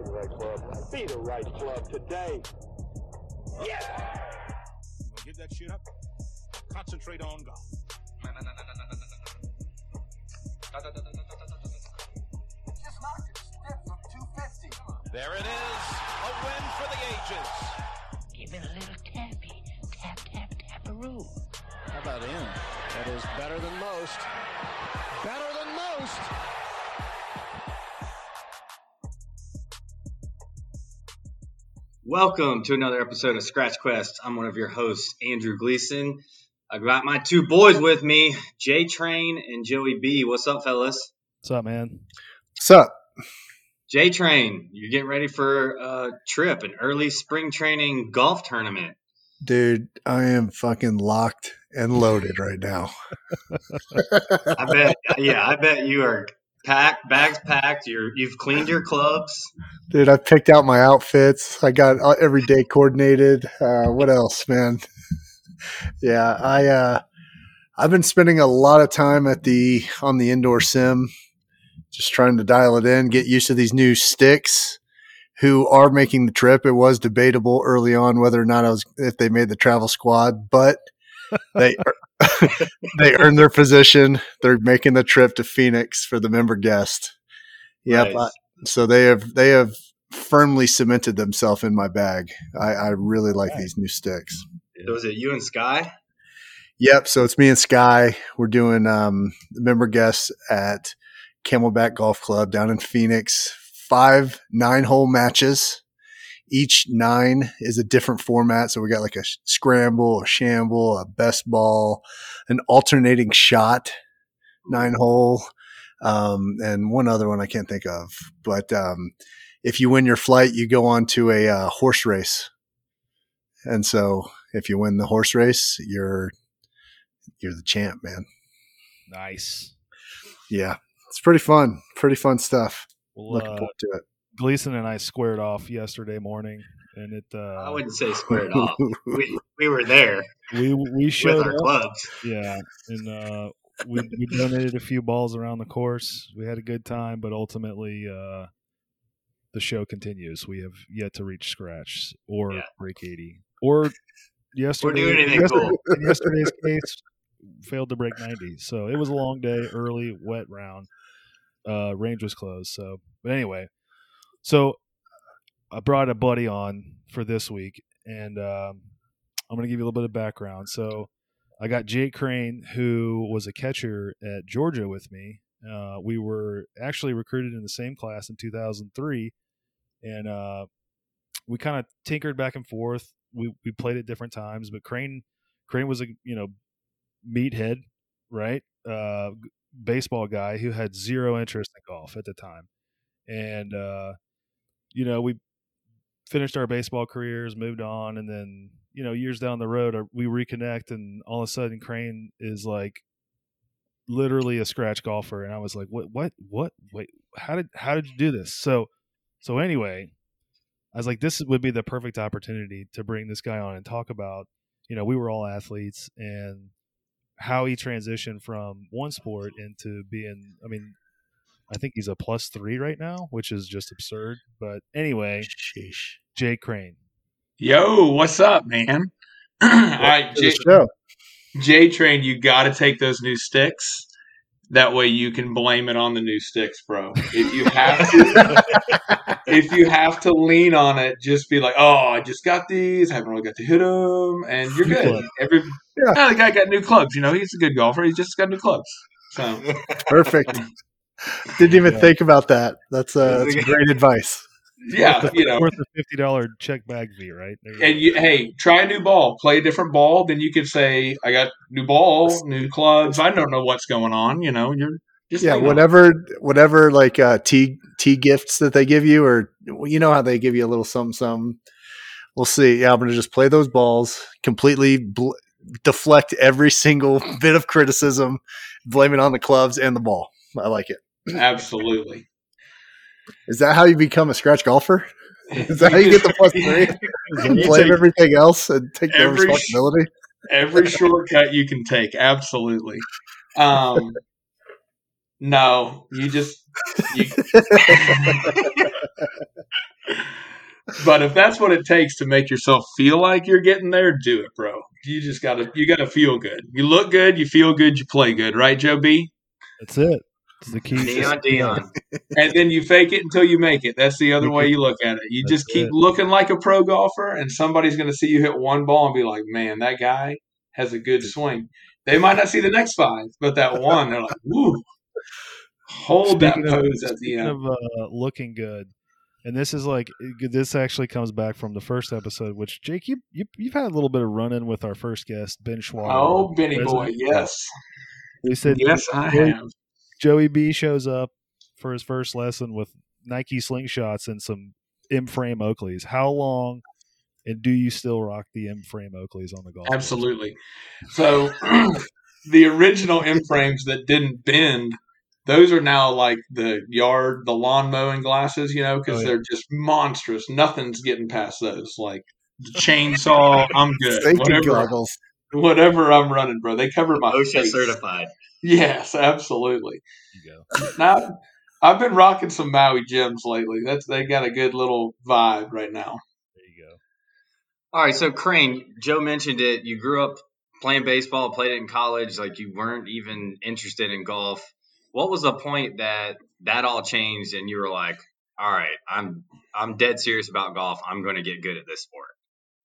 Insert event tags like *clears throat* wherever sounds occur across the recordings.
Be the right club. Be the right club today. Yes! You gonna give that shit up? Concentrate on golf. There it is, a win for the ages. Give it a little tappy. Tap, tap, tap a taparoo. How about him? That is better than most. Welcome to another episode of Scratch Quest. I'm one of your hosts, Andrew Gleason. I got my two boys with me, J Train and Joey B. What's up, fellas? What's up, man? What's up? J Train, you're getting ready for a trip, an early spring training golf tournament. Dude, I am fucking locked and loaded right now. *laughs* I bet, yeah, I bet you are packed, bags packed. You're you've cleaned your clubs. Dude, I picked out my outfits. I got uh, every day coordinated. Uh, what else, man? *laughs* yeah, I uh, I've been spending a lot of time at the on the indoor sim, just trying to dial it in, get used to these new sticks. Who are making the trip? It was debatable early on whether or not I was if they made the travel squad, but *laughs* they *laughs* they earned their position. They're making the trip to Phoenix for the member guest. Yep. Nice. I- so they have they have firmly cemented themselves in my bag. I, I really like these new sticks. Was it you and Sky? Yep. So it's me and Sky. We're doing um, the member guests at Camelback Golf Club down in Phoenix. Five nine hole matches. Each nine is a different format. So we got like a scramble, a shamble, a best ball, an alternating shot, nine hole, um, and one other one I can't think of. But um, if you win your flight, you go on to a uh, horse race. And so if you win the horse race, you're you're the champ, man. Nice. Yeah. It's pretty fun. Pretty fun stuff. Well, Looking uh, forward to it. Gleason and I squared off yesterday morning, and it. Uh, I wouldn't say squared off. *laughs* We we were there we we with showed our up. clubs. Yeah, and uh, we we donated a few balls around the course. We had a good time, but ultimately, uh, the show continues. We have yet to reach scratch or Yeah. break eighty, or yesterday. doing anything yesterday- cool. in yesterday's case, failed to break ninety. So it was a long day, early, wet round. Uh, range was closed. So, but anyway, so I brought a buddy on for this week, and um, I'm going to give you a little bit of background. So, I got Jake Crane, who was a catcher at Georgia with me. Uh, we were actually recruited in the same class in 2003, and uh, we kind of tinkered back and forth. We we played at different times, but Crane Crane was a you know meathead, right? Uh, baseball guy who had zero interest in golf at the time, and uh, you know we finished our baseball careers, moved on, and then you know years down the road uh, we reconnect, and all of a sudden Crane is like literally a scratch golfer, and I was like, what, what, what? Wait, how did how did you do this? So, so anyway, I was like, this would be the perfect opportunity to bring this guy on and talk about, you know, we were all athletes and how he transitioned from one sport into being. I mean, I think he's a plus three right now, which is just absurd. But anyway, Sheesh. Jay Crane. Yo, what's up, man? *clears throat* All right, To J, show. J Train, you got to take those new sticks. That way, you can blame it on the new sticks, bro. If you have to, *laughs* if you have to lean on it, just be like, "Oh, I just got these. I haven't really got to hit them," and you're good. Every Yeah. yeah, the guy got new clubs. You know, he's a good golfer. He's just got new clubs. So Perfect. *laughs* *laughs* Didn't even Yeah. think about that. That's uh, that's *laughs* great advice. yeah, *laughs* you know, worth a fifty dollar check bag fee, right? There and you, hey, try a new ball, play a different ball. Then you could say, "I got new ball, new clubs. I don't know what's going on." You know, you're just Yeah, lean on whatever, whatever, like uh, tea tea gifts that they give you, or you know how they give you a little something, something. We'll see. Yeah, I'm gonna just play those balls, completely bl- deflect every single bit of criticism, blame it on the clubs and the ball. I like it. Absolutely. Is that how you become a scratch golfer? *laughs* Is that how you get the plus three? *laughs* You blame take everything else and take the every sh- responsibility. every shortcut you can take. Absolutely. Um, No, you just. You, *laughs* but if that's what it takes to make yourself feel like you're getting there, do it, bro. You just gotta you gotta feel good. You look good, you feel good, you play good, right, Joe B? That's it. It's the key. Deion, Deion. And then you fake it until you make it. That's the other way you look at it. You That's just keep it. looking like a pro golfer, and somebody's gonna see you hit one ball and be like, "Man, that guy has a good swing." They might not see the next five, but that one, they're like, "Woo!" Hold Speaking that of- at the end. of uh, looking good, and this is like this actually comes back from the first episode, which Jake, you, you you've had a little bit of run in with our first guest, Ben Schwartz. Oh, Benny boy, yes, We said yes, I Joey- have. Joey B shows up for his first lesson with Nike slingshots and some M frame Oakleys. How long and do you still rock the M frame Oakleys on the golf? course? Absolutely. So *clears throat* the original M frames that didn't bend, those are now like the yard, the lawn mowing glasses, you know, because Oh, yeah. they're just monstrous. Nothing's getting past those. Like the chainsaw, I'm good. Safety Whatever, goggles. whatever I'm running, bro. They cover my OSHA face. certified. Yes, absolutely. You go. Now I've been rocking some Maui Jims lately. That's they got a good little vibe right now. There you go. All right, so Crane, Joe mentioned it. You grew up playing baseball, played it in college, like you weren't even interested in golf. What was the point that that all changed and you were like, "All right, I'm I'm dead serious about golf. I'm going to get good at this sport."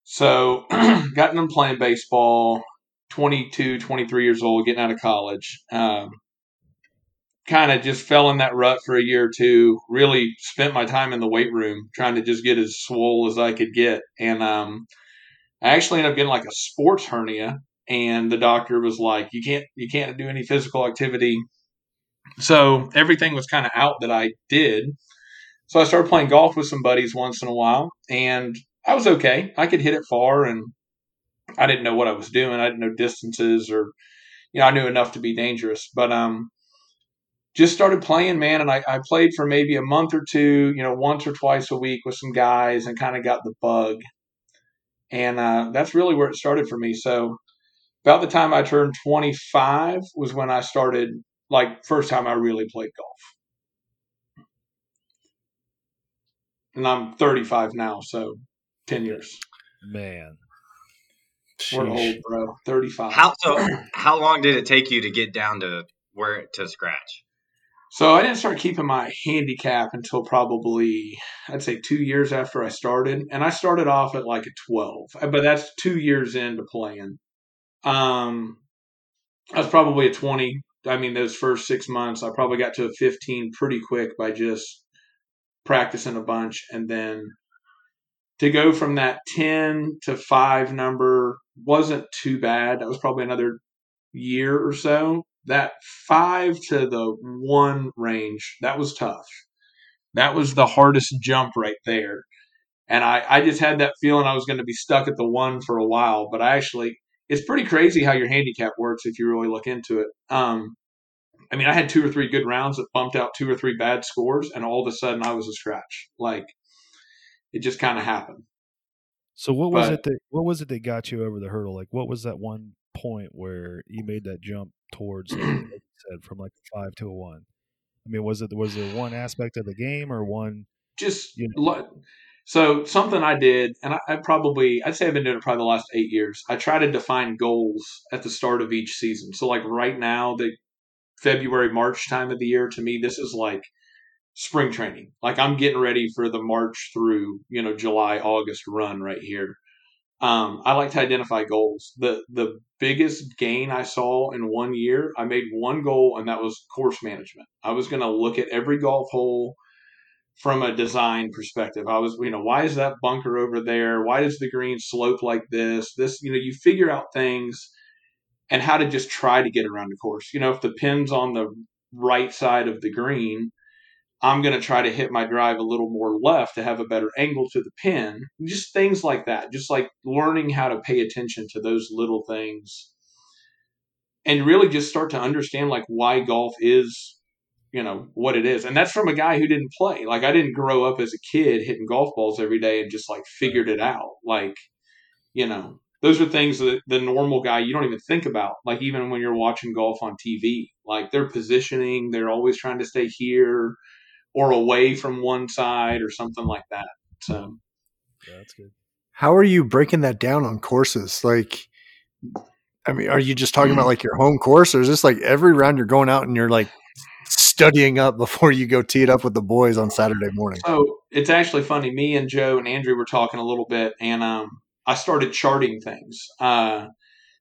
So, *clears throat* gotten them playing baseball, 22, 23 years old, getting out of college. Um, kind of just fell in that rut for a year or two. Really spent my time in the weight room trying to just get as swole as I could get. And um, I actually ended up getting like a sports hernia. And the doctor was like, "You can't, you can't do any physical activity." So everything was kind of out that I did. So I started playing golf with some buddies once in a while, and I was okay. I could hit it far, and I didn't know what I was doing. I didn't know distances, or you know, I knew enough to be dangerous. But um, just started playing, man, and I, I played for maybe a month or two, you know, once or twice a week with some guys, and kind of got the bug. And uh, that's really where it started for me. So about the time I turned 25 was when I started, like, first time I really played golf. And I'm 35 now, so 10 years. Man. We're old, bro. 35. How so? How long did it take you to get down to where to scratch? So I didn't start keeping my handicap until probably I'd say two years after I started, and I started off at like a twelve, but that's two years into playing. Um, I was probably a twenty. I mean, those first six months, I probably got to a fifteen pretty quick by just practicing a bunch, and then to go from that ten to five number wasn't too bad. That was probably another year or so. That five to the one range, that was tough. That was the hardest jump right there. And I, I just had that feeling I was going to be stuck at the one for a while. But I actually, it's pretty crazy how your handicap works if you really look into it. Um, I mean, I had two or three good rounds that bumped out two or three bad scores, and all of a sudden I was a scratch. Like, it just kind of happened. So what was But- it that what was it that got you over the hurdle? Like what was that one point where you made that jump towards like *clears throat* you said from like a five to a one? I mean, was it was there one aspect of the game or one just You lo- so something I did, and I, I probably I'd say I've been doing it probably the last eight years. I try to define goals at the start of each season. So like right now, the February March time of the year to me, this is like spring training. Like I'm getting ready for the March through you know July August run right here. Um, I like to identify goals. The the biggest gain I saw in one year, I made one goal, and that was course management. I was to look at every golf hole from a design perspective. I was, you know, why is that bunker over there? Why does the green slope like this? This, you know, you figure out things and how to just try to get around the course. You know, if the pin's on the right side of the green, I'm going to try to hit my drive a little more left to have a better angle to the pin. Just things like that. Just like learning how to pay attention to those little things and really just start to understand like why golf is you know what it is and that's from a guy who didn't play like i didn't grow up as a kid hitting golf balls every day and just like figured it out like you know those are things that the normal guy you don't even think about. Like even when you're watching golf on TV, like they're positioning, they're always trying to stay here or away from one side or something like that. So Yeah, that's good. How are you breaking that down on courses? Like, I mean, are you just talking about like your home course, or is this like every round you're going out and you're like studying up *laughs* before you go tee it up with the boys on Saturday morning? So it's actually funny. Me and Joe and Andrew were talking a little bit, and um, I started charting things. Uh,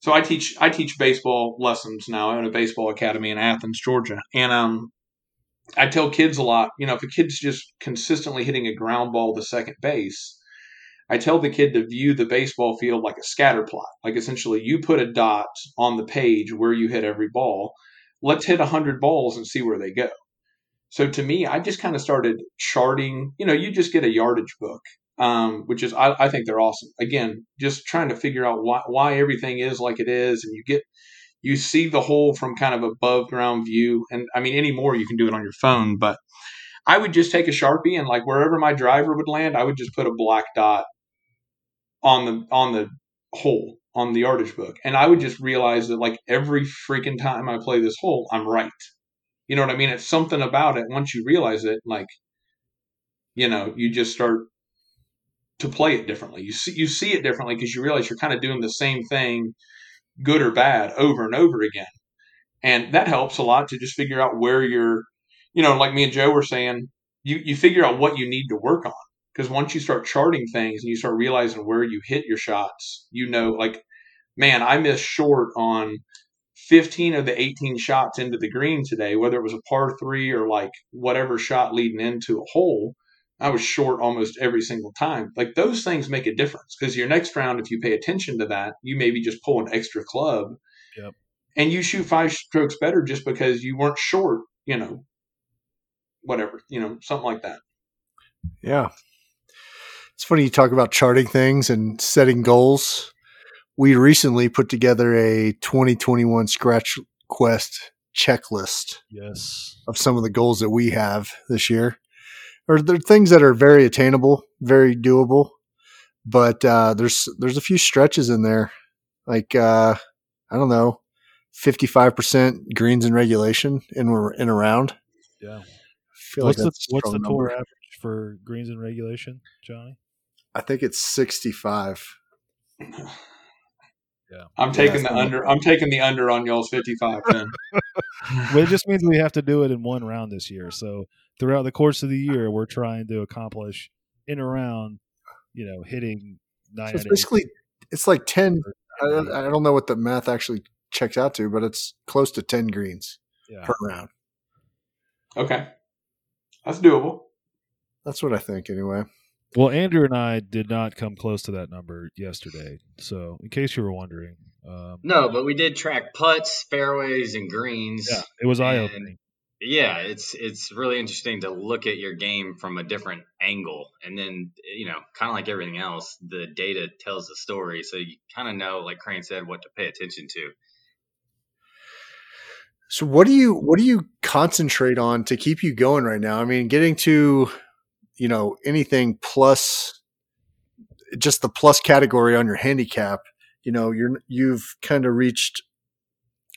so I teach I teach baseball lessons now. I own a baseball academy in Athens, Georgia, and um, I tell kids a lot. You know, if a kid's just consistently hitting a ground ball to second base, I tell the kid to view the baseball field like a scatter plot. Like essentially, you put a dot on the page where you hit every ball. Let's hit 100 balls and see where they go. So to me, I just kind of started charting. You know, you just get a yardage book, um, which is I, I think they're awesome. Again, just trying to figure out why why everything is like it is, and you get you see the hole from kind of above ground view. And I mean, anymore you can do it on your phone, but I would just take a sharpie and like wherever my driver would land, I would just put a black dot on the on the hole on the yardage book, and I would just realize that like every freaking time I play this hole, I'm right. You know what I mean? It's something about it. Once you realize it, like you know, you just start to play it differently. You see you see it differently because you realize you're kind of doing the same thing, good or bad, over and over again, and that helps a lot to just figure out where you're. You know, like me and Joe were saying, you you figure out what you need to work on because once you start charting things and you start realizing where you hit your shots, you know, like, man, I missed short on 15 of the 18 shots into the green today, whether it was a par three or like whatever shot leading into a hole. I was short almost every single time. Like those things make a difference because your next round, if you pay attention to that, you maybe just pull an extra club Yep. and you shoot five strokes better just because you weren't short, you know, whatever, you know, something like that. Yeah. It's funny you talk about charting things and setting goals. We recently put together a 2021 Scratch Quest checklist Yes. of some of the goals that we have this year. Or they're things that are very attainable, very doable, but uh, there's there's a few stretches in there, like uh, I don't know, 55% greens in regulation in in a round. Yeah. Feel What's like the that's what's the strong tour average for greens in regulation, Johnny? I think it's 65. Yeah. I'm taking Yeah, the so- under. I'm taking the under on y'all's 55. Then *laughs* Well, it just means we have to do it in one round this year. So throughout the course of the year, we're trying to accomplish in around, you know, hitting nine. So it's out of basically it's like 10 I, I don't know what the math actually checks out to, but it's close to 10 greens yeah. per round. okay, that's doable. That's what I think anyway. Well, Andrew and I did not come close to that number yesterday. So, in case you were wondering, um, No, but we did track putts, fairways, and greens. yeah, it was And- eye opening. Yeah, it's it's really interesting to look at your game from a different angle, and then you know, kind of like everything else, the data tells the story, so you kind of know, like Crane said, what to pay attention to. So what do you what do you concentrate on to keep you going right now? I mean, getting to you know anything plus just the plus category on your handicap, you know, you're you've kind of reached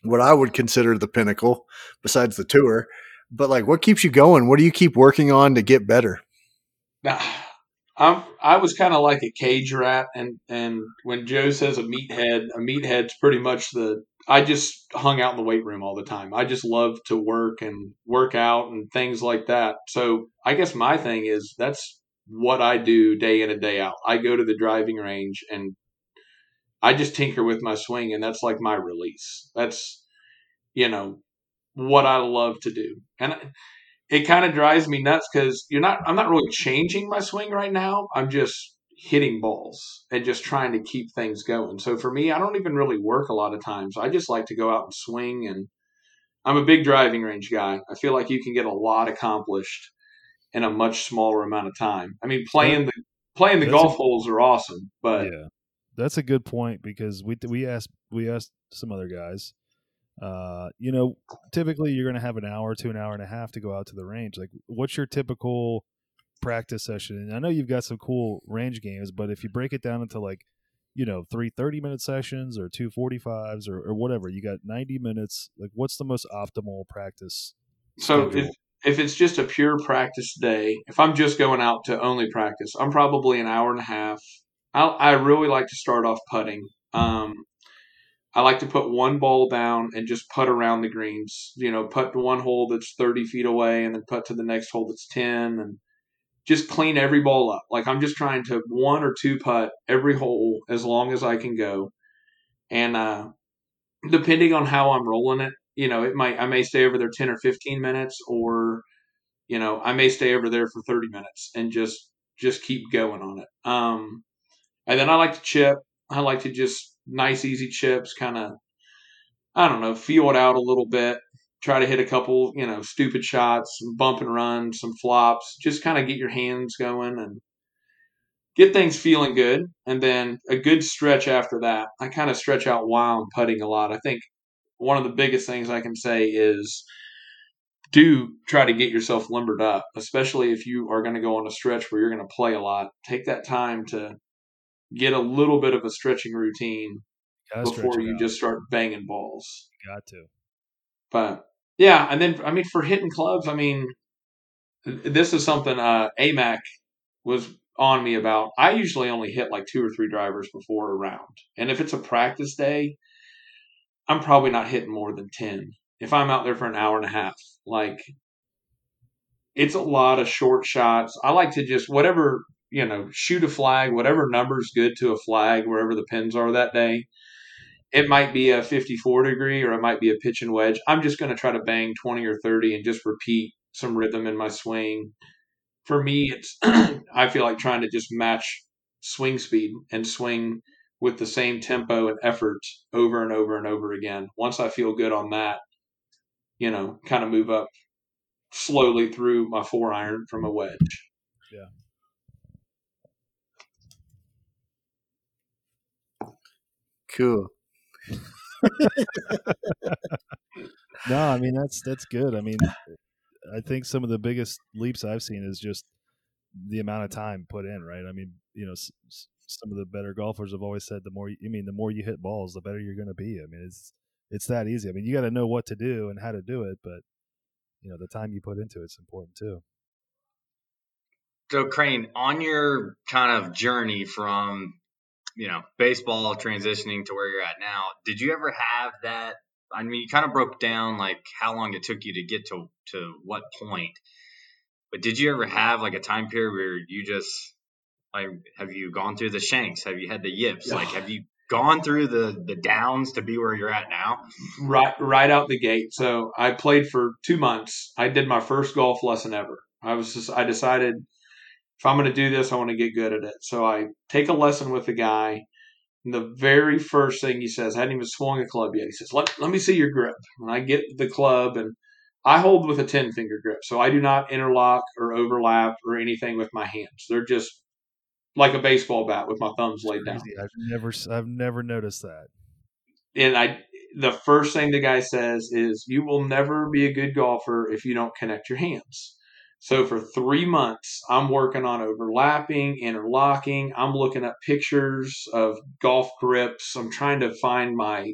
what I would consider the pinnacle besides the tour. But like what keeps you going? What do you keep working on to get better? I'm I was kind of like a cage rat, and and when Joe says a meathead, a meathead's pretty much the. I just hung out in the weight room all the time. I just love to work and work out and things like that. So I guess my thing is that's what I do day in and day out. I go to the driving range and I just tinker with my swing, and that's like my release. That's you know what I love to do, and. It kind of drives me nuts because you're not i'm not really changing my swing right now. I'm just hitting balls and just trying to keep things going. So for me i don't even really work a lot of times. I just like to go out and swing and i'm a big driving range guy. I feel like you can get a lot accomplished in a much smaller amount of time. I mean playing the playing the That's a- golf holes are awesome but yeah, that's a good point because we we asked we asked some other guys. Uh, you know, typically you're going to have an hour to an hour and a half to go out to the range. Like, what's your typical practice session? And I know you've got some cool range games, but if you break it down into like you know three 30 minute sessions or two 45s or, or whatever you got 90 minutes like what's the most optimal practice So schedule? if if it's just a pure practice day, if I'm just going out to only practice, I'm probably an hour and a half. I I really like to start off putting. Um, I like to put one ball down and just putt around the greens. You know, putt to one hole that's 30 feet away, and then putt to the next hole that's 10, and just clean every ball up. Like I'm just trying to one or two putt every hole as long as I can go, and uh, depending on how I'm rolling it, you know, it might I may stay over there 10 or 15 minutes or you know, I may stay over there for 30 minutes and just just keep going on it. Um and then I like to chip. I like to just nice easy chips kind of I don't know, feel it out a little bit. Try to hit a couple, you know, stupid shots, some bump and run, some flops, just kind of get your hands going and get things feeling good. And then a good stretch after that. I kind of stretch out while I'm putting a lot. I think one of the biggest things I can say is do try to get yourself limbered up, especially if you are going to go on a stretch where you're going to play a lot. Take that time to get a little bit of a stretching routine Gotta before you out. just start banging balls. got to But yeah, and then I mean for hitting clubs, I mean this is something uh AMAC was on me about. I usually only hit like two or three drivers before a round. And if it's a practice day, I'm probably not hitting more than 10. If I'm out there for an hour and a half, like it's a lot of short shots. I like to just whatever, you know, shoot a flag, whatever number's good to a flag wherever the pins are that day. It might be a 54 degree or it might be a pitch and wedge. I'm just going to try to bang 20 or 30 and just repeat some rhythm in my swing. For me, it's *clears throat* I feel like trying to just match swing speed and swing with the same tempo and effort over and over and over again. Once I feel good on that, you know, kind of move up slowly through my four iron from a wedge. Cool. no i mean that's that's good. I mean i think some of the biggest leaps i've seen is just the amount of time put in right? I mean you know s- s- some of the better golfers have always said the more you, i mean the more you hit balls the better you're going to be. I mean it's it's that easy. I mean you got to know what to do and how to do it but you know the time you put into it's important too. So Crane, on your kind of journey from you know baseball transitioning to where you're at now, did you ever have that? I mean, you kind of broke down like how long it took you to get to to what point, but did you ever mm-hmm. have like a time period where you just like have you gone through the shanks? Have you had the yips? Like have *sighs* you gone through the the downs to be where you're at now? right right out the gate. So I played for two months. I did my first golf lesson ever. I was just I decided if I'm going to do this, I want to get good at it. So I take a lesson with the guy. And the very first thing he says, I hadn't even swung a club yet. He says, "Let let me see your grip." And I get the club and I hold with a ten finger grip, so I do not interlock or overlap or anything with my hands. They're just like a baseball bat with my thumbs laid down. I've never i've never noticed that and I the first thing the guy says is you will never be a good golfer if you don't connect your hands. So for three months, I'm working on overlapping, interlocking. I'm looking at pictures of golf grips. I'm trying to find my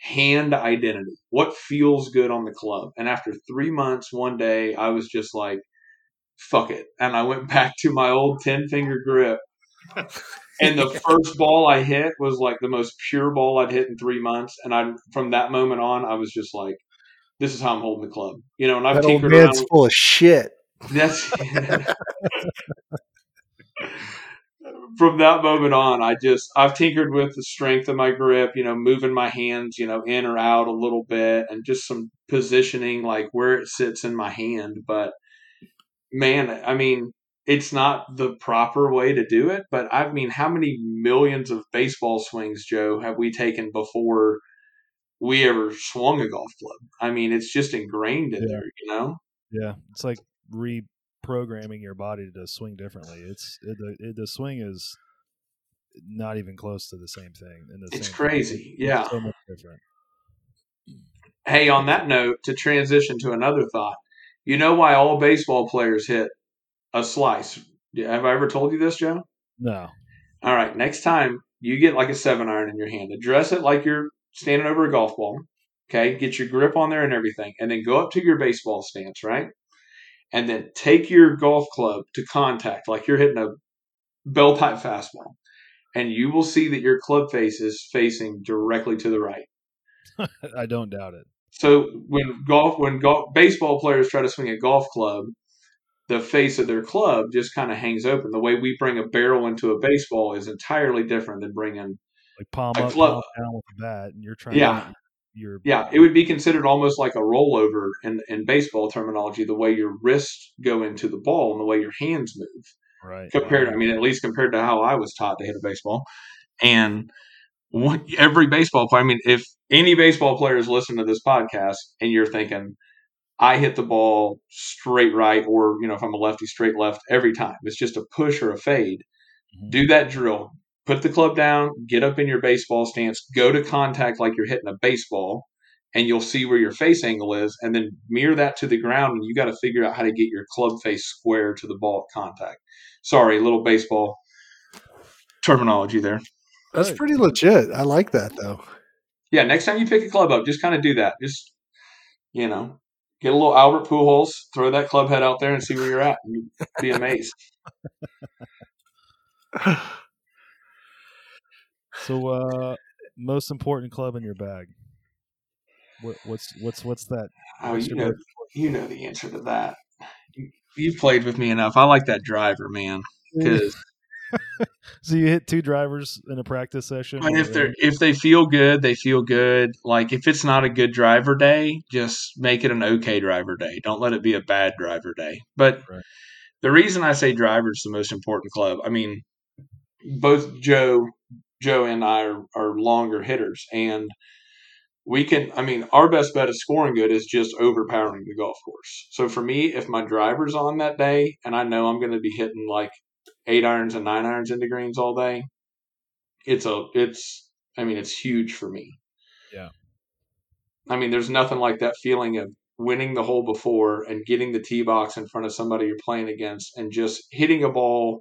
hand identity. What feels good on the club? And after three months, one day, I was just like, fuck it. And I went *laughs* back to my old 10 finger grip and the *laughs* first ball I hit was like the most pure ball I'd hit in three months. And I, from that moment on, I was just like, "This is how I'm holding the club," you know. And I've That old tinkered around. man's full of shit. That's from that moment on. I just I've tinkered with the strength of my grip, you know, moving my hands, you know, in or out a little bit, and just some positioning, like where it sits in my hand. But man, I mean, it's not the proper way to do it. But I mean, how many millions of baseball swings, Joe, have we taken before? We ever swung a golf club. I mean, it's just ingrained in Yeah. there, you know. Yeah, it's like reprogramming your body to swing differently. It's it, the the swing is not even close to the same thing. In the It's crazy, It's yeah. so much different. Hey, on that note, to transition to another thought, you know why all baseball players hit a slice? Have I ever told you this, Joe? No, All right, next time you get like a seven iron in your hand. Address it like you're standing over a golf ball. Okay, get your grip on there and everything, and then go up to your baseball stance, right? And then take your golf club to contact like you're hitting a bell type fastball, and you will see that your club face is facing directly to the right. *laughs* I don't doubt it. So when golf, when golf, baseball players try to swing a golf club, the face of their club just kind of hangs open. The way we bring a barrel into a baseball is entirely different than bringing Like palm A up, club- palm down with the bat, and you're trying. Yeah. To You're Yeah, it would be considered almost like a rollover in, in baseball terminology, the way your wrists go into the ball and the way your hands move. right. Compared, I mean, at least compared to how I was taught to hit a baseball. And what, every baseball player, I mean, if any baseball players listen to this podcast and you're thinking, I hit the ball straight right, or, you know, if I'm a lefty, straight left every time, it's just a push or a fade. Mhm. Do that drill. Put the club down, get up in your baseball stance, go to contact like you're hitting a baseball, and you'll see where your face angle is, and then mirror that to the ground. And you got to figure out how to get your club face square to the ball at contact. Sorry, little baseball terminology there. That's pretty legit. I like that though. Yeah, next time you pick a club up, just kind of do that. Just you know, get a little Albert Pujols, throw that club head out there, and see where you're at. You'd be amazed. *laughs* So, uh, most important club in your bag. What, what's what's what's that? Oh, What's you know, you know the answer to that. You, you've played with me enough. I like that driver, man. Because *laughs* So you hit two drivers in a practice session. And if they if they feel good, they feel good. Like if it's not a good driver day, just make it an okay driver day. Don't let it be a bad driver day. But Right. the reason I say driver is the most important club. I mean, both Joe Joe and I are, are longer hitters, and we can. I mean, our best bet of scoring good is just overpowering the golf course. So for me, if my driver's on that day, and I know I'm going to be hitting like eight irons and nine irons into greens all day, it's a it's I mean it's huge for me. Yeah. I mean, there's nothing like that feeling of winning the hole before and getting the tee box in front of somebody you're playing against and just hitting a ball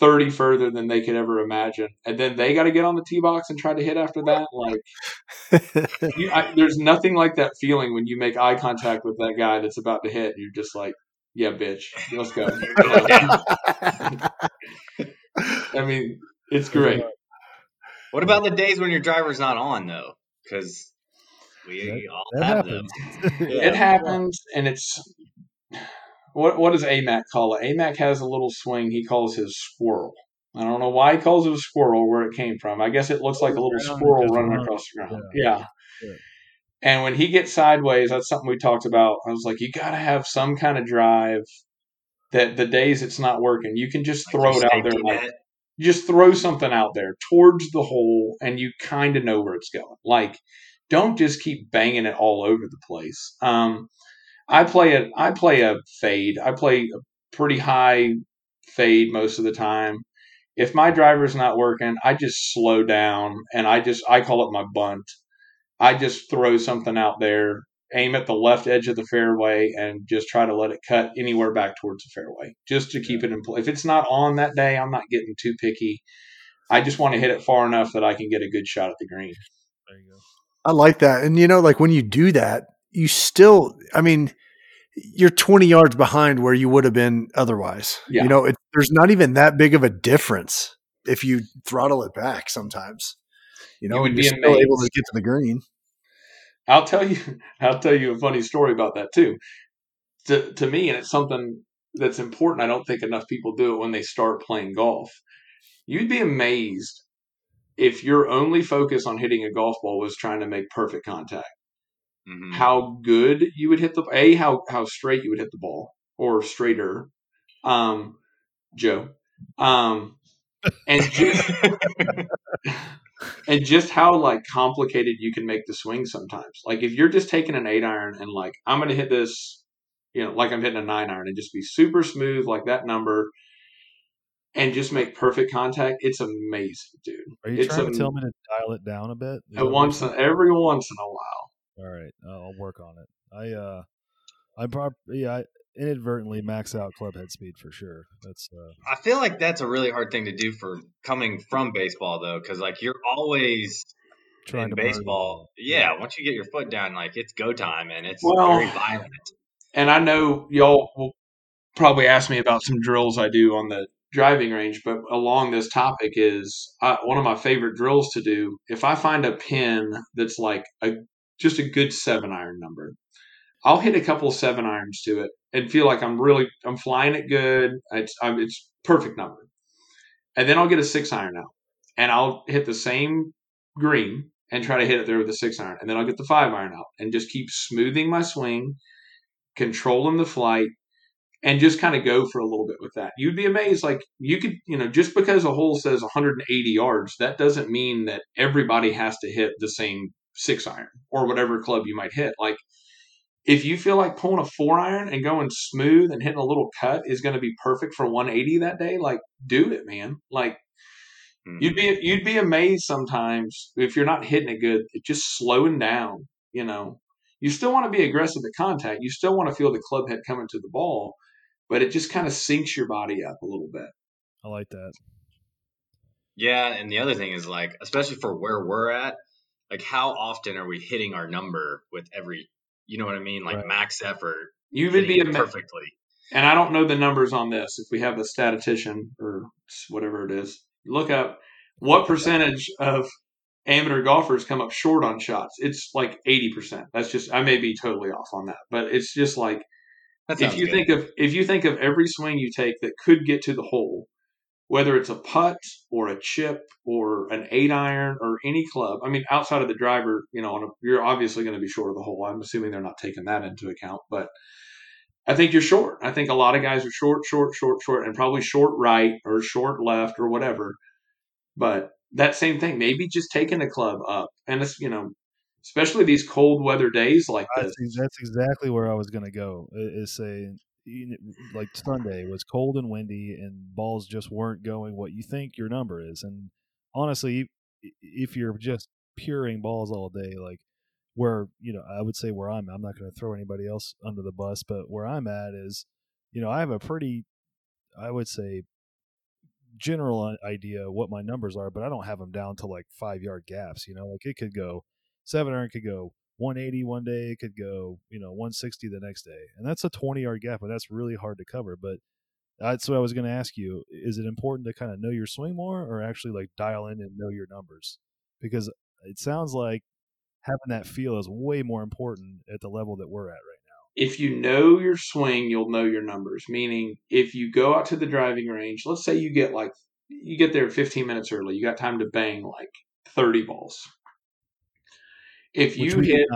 30 further than they could ever imagine. And then they got to get on the tee box and try to hit after that. Like, *laughs* you, I, there's nothing like that feeling when you make eye contact with that guy that's about to hit. You're just like, yeah, bitch, let's go. *laughs* I mean, it's great. What about the days when your driver's not on though? Because we That- all that have happens. them. *laughs* It happens, and it's what what does AMAC call it? AMAC has a little swing he calls his squirrel. I don't know why he calls it a squirrel, where it came from. I guess it looks like a little squirrel running across the ground. Yeah. Yeah. And when he gets sideways, that's something we talked about. I was like, you got to have some kind of drive that the days it's not working, you can just throw it out there. Like, just throw something out there towards the hole and you kind of know where it's going. Like, don't just keep banging it all over the place. Um, I play a I play a fade. I play a pretty high fade most of the time. If my driver's not working, I just slow down and I just I call it my bunt. I just throw something out there, aim at the left edge of the fairway, and just try to let it cut anywhere back towards the fairway, just to keep it in play. If it's not on that day, I'm not getting too picky. I just want to hit it far enough that I can get a good shot at the green. There you go. I like that. And you know, like when you do that, you still, I mean, you're 20 yards behind where you would have been otherwise. Yeah. You know, it, there's not even that big of a difference if you throttle it back sometimes. You know, would and be still able to get to the green. I'll tell you, *laughs* I'll tell you a funny story about that too. To to me, and it's something that's important. I don't think enough people do it when they start playing golf. You'd be amazed if your only focus on hitting a golf ball was trying to make perfect contact. Mhm. How good you would hit the a how how straight you would hit the ball or straighter, um, Joe, um, and just *laughs* and just how like complicated you can make the swing sometimes. Like if you're just taking an eight iron and like I'm gonna hit this, you know, like I'm hitting a nine iron and just be super smooth like that number, and just make perfect contact. It's amazing, dude. Are you It's trying am- to tell me to dial it down a bit? Is that what once every once in a while. Saying? All right, I'll I'll work on it. I uh, I probably yeah, I, inadvertently max out club head speed for sure. That's uh, I feel like that's a really hard thing to do for coming from baseball though, because like you're always trying in to baseball. Yeah, once you get your foot down, like it's go time and it's Well- very violent. and I know y'all will probably ask me about some drills I do on the driving range, but along this topic is uh, one of my favorite drills to do. If I find a pin that's like a just a good seven iron number, I'll hit a couple of seven irons to it and feel like I'm really I'm flying it good. It's I'm, it's perfect number, and then I'll get a six iron out, and I'll hit the same green and try to hit it there with a six iron, and then I'll get the five iron out and just keep smoothing my swing controlling the flight, and just kind of go for a little bit with that. You'd be amazed. Like you could, you know, just because a hole says 180 yards, that doesn't mean that everybody has to hit the same six iron or whatever club you might hit. Like if you feel like pulling a four iron and going smooth and hitting a little cut is going to be perfect for 180 that day, like do it, man. Like Hmm. you'd be you'd be amazed sometimes if you're not hitting it good, it just slowing down, you know. You still want to be aggressive at contact. You still want to feel the club head coming to the ball, but it just kind of syncs your body up a little bit. I like that. Yeah, and the other thing is like, especially for where we're at, like how often are we hitting our number with every, you know what I mean, like Right. max effort, You would be perfectly. and I don't know the numbers on this. If we have a statistician or whatever it is, look up what percentage of amateur golfers come up short on shots. It's like eighty percent. That's just I may be totally off on that, but it's just like if you good. think of if you think of every swing you take that could get to the hole, whether it's a putt or a chip or an eight iron or any club. I mean, outside of the driver, you know, on a, you're obviously going to be short of the hole. I'm assuming they're not taking that into account, but I think you're short. I think a lot of guys are short, short, short, short, and probably short right or short left or whatever. But that same thing, maybe just taking the club up, and it's you know, especially these cold weather days like this. That's, exactly where I was going to go. Is saying like Sunday was cold and windy, and balls just weren't going what you think your number is. And honestly, if you're just puring balls all day, like where you know, I would say where I'm. I'm not going to throw anybody else under the bus, but where I'm at is, you know, I have a pretty, I would say, general idea what my numbers are, but I don't have them down to like five yard gaps. You know, like it could go seven iron could go 180 one day, it could go you know 160 the next day, and that's a 20 yard gap, and that's really hard to cover. But that's what I was going to ask you: is it important to kind of know your swing more, or actually like dial in and know your numbers? Because it sounds like having that feel is way more important at the level that we're at right now. if you know your swing, you'll know your numbers. Meaning, if you go out to the driving range, let's say you get like you get there 15 minutes early, you got time to bang like 30 balls. If you hit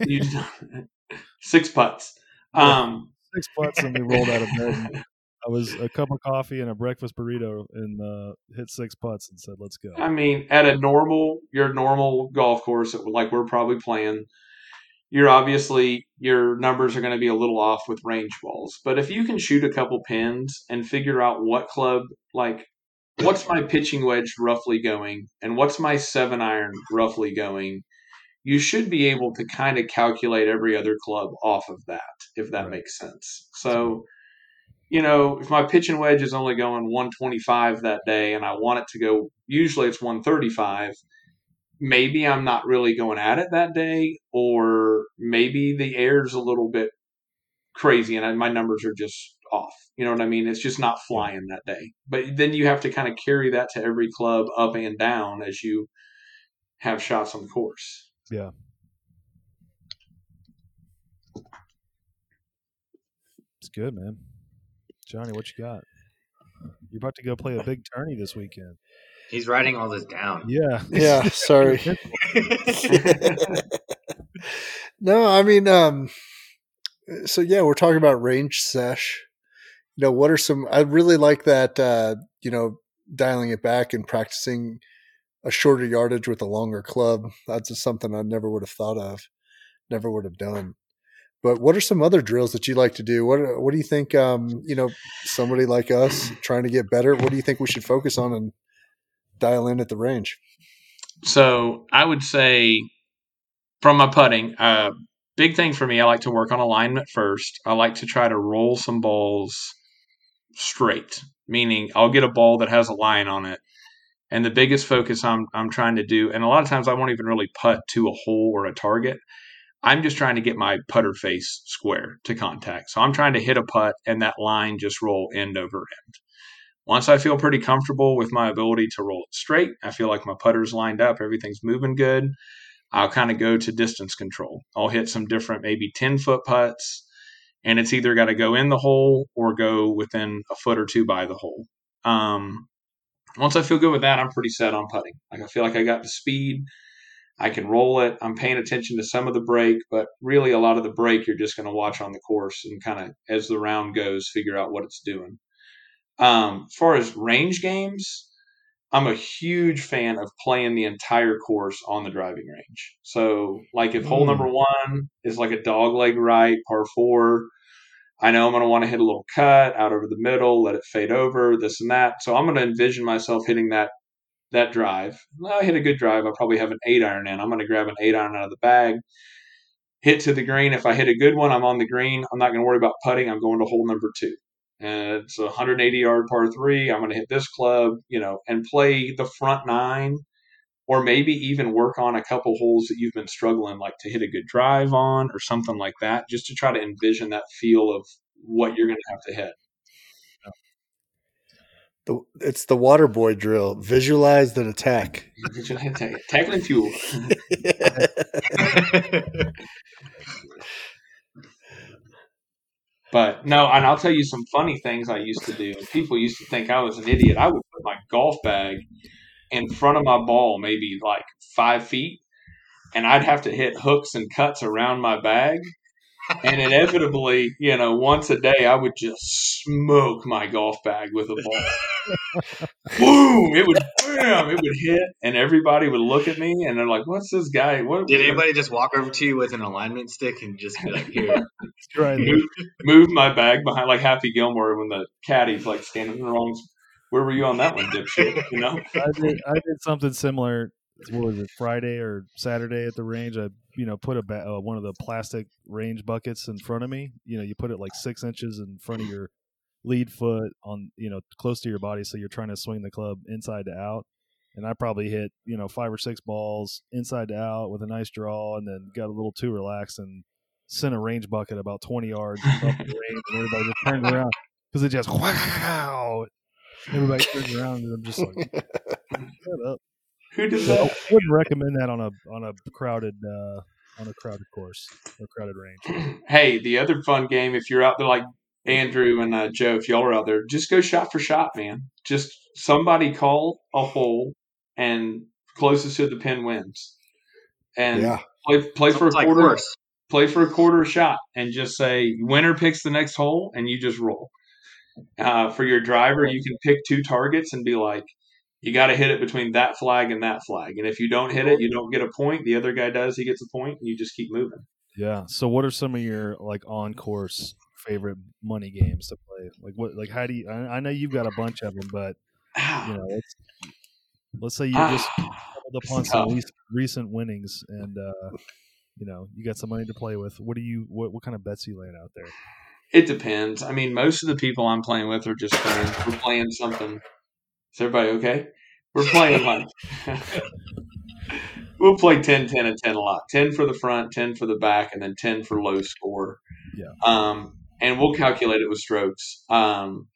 you *laughs* six putts, um, six putts and we rolled out of bed. *laughs* I was a cup of coffee and a breakfast burrito and uh, hit six putts and said, "Let's go." I mean, at a normal your normal golf course, like we're probably playing, you're obviously your numbers are going to be a little off with range balls. But if you can shoot a couple pins and figure out what club, like what's my pitching wedge roughly going, and what's my seven iron roughly going, you should be able to kind of calculate every other club off of that, if that Right. makes sense. So. You know, if my pitch and wedge is only going 125 that day and I want it to go, usually it's 135, maybe I'm not really going at it that day, or maybe the air's a little bit crazy and my numbers are just off. You know what I mean? It's just not flying that day. But then you have to kind of carry that to every club up and down as you have shots on the course. Yeah. It's good, man. Johnny, what you got? You're about to go play a big tourney this weekend. He's writing all this down. Yeah. Yeah, *laughs* sorry. *laughs* no, I mean, um, so yeah, we're talking about range sesh. You know, what are some? I really like that. Uh, you know, dialing it back and practicing a shorter yardage with a longer club. That's just something I never would have thought of, never would have done. But what are some other drills that you like to do? What What do you think? Um, you know, somebody like us trying to get better. What do you think we should focus on and dial in at the range? So I would say from my putting, uh, big thing for me, I like to work on alignment first. I like to try to roll some balls straight, meaning I'll get a ball that has a line on it. And the biggest focus I'm I'm trying to do, and a lot of times I won't even really putt to a hole or a target. I'm just trying to get my putter face square to contact. So I'm trying to hit a putt and that line just roll end over end. Once I feel pretty comfortable with my ability to roll it straight, I feel like my putter's lined up, everything's moving good. I'll kind of go to distance control. I'll hit some different, maybe 10 foot putts, and it's either got to go in the hole or go within a foot or two by the hole. Um, once I feel good with that, I'm pretty set on putting. Like I feel like I got the speed. I can roll it. I'm paying attention to some of the break, but really a lot of the break you're just going to watch on the course and kind of as the round goes, figure out what it's doing. Um, as far as range games, I'm a huge fan of playing the entire course on the driving range. So, like if hole number one is like a dog leg right, par four, I know I'm going to want to hit a little cut out over the middle, let it fade over, this and that. So I'm going to envision myself hitting that that drive. I hit a good drive. I'll probably have an eight iron in. I'm going to grab an eight iron out of the bag, hit to the green. If I hit a good one, I'm on the green. I'm not going to worry about putting. I'm going to hole number two. And it's a 180 yard par three. I'm going to hit this club, you know, and play the front nine, or maybe even work on a couple holes that you've been struggling, like to hit a good drive on or something like that, just to try to envision that feel of what you're going to have to hit. The, it's the water boy drill. Visualize then attack. *laughs* Tackling fuel. *laughs* But no, and I'll tell you some funny things I used to do. People used to think I was an idiot. I would put my golf bag in front of my ball, maybe like five feet, and I'd have to hit hooks and cuts around my bag. And inevitably, you know, once a day, I would just smoke my golf bag with a ball. *laughs* Boom! It would bam! It would hit, and everybody would look at me, and they're like, "What's this guy? What?" Did anybody just walk over to you with an alignment stick and just be like, "Here"? Move, move my bag behind like Happy Gilmore when the caddy's like standing in the wrong. Where were you on that *laughs* one, dipshit? You know. *laughs* I did, I did something similar. What was it, Friday or Saturday at the range? I, you know, put a ba- uh, one of the plastic range buckets in front of me. You know, you put it like six inches in front of your lead foot on, you know, close to your body, so you're trying to swing the club inside to out. And I probably hit, you know, five or six balls inside to out with a nice draw, and then got a little too relaxed and sent a range bucket about 20 yards up the *laughs* range, and everybody just turned around because it just wow. Everybody turns around, and I'm just like, shut up. *laughs* Who did So I wouldn't recommend that on a on a crowded uh, on a crowded course or crowded range. *clears throat* hey, the other fun game, if you're out there like Andrew and uh, Joe, if y'all are out there, just go shot for shot, man. Just somebody call a hole and closest to the pin wins. And Yeah. play play for a Sounds like quarter. horse. play for a quarter shot and just say winner picks the next hole and you just roll. Uh, for your driver, you can pick two targets and be like, you got to hit it between that flag and that flag. And if you don't hit it, you don't get a point. The other guy does, he gets a point, and you just keep moving. Yeah. So, what are some of your like on course favorite money games to play? Like what? Like how do you? I, I know you've got a bunch of them, but you know, *sighs* let's let's say you just stumbled upon some recent, recent winnings, and uh, you know you got some money to play with. What do you? What what kind of bets are you laying out there? It depends. I mean, most of the people I'm playing with are just playing. We're playing something. Is everybody okay? We're playing like *laughs* we'll play 10, 10, and 10 a lot. 10 for the front, 10 for the back, and then 10 for low score. Yeah. Um, and we'll calculate it with strokes. Um,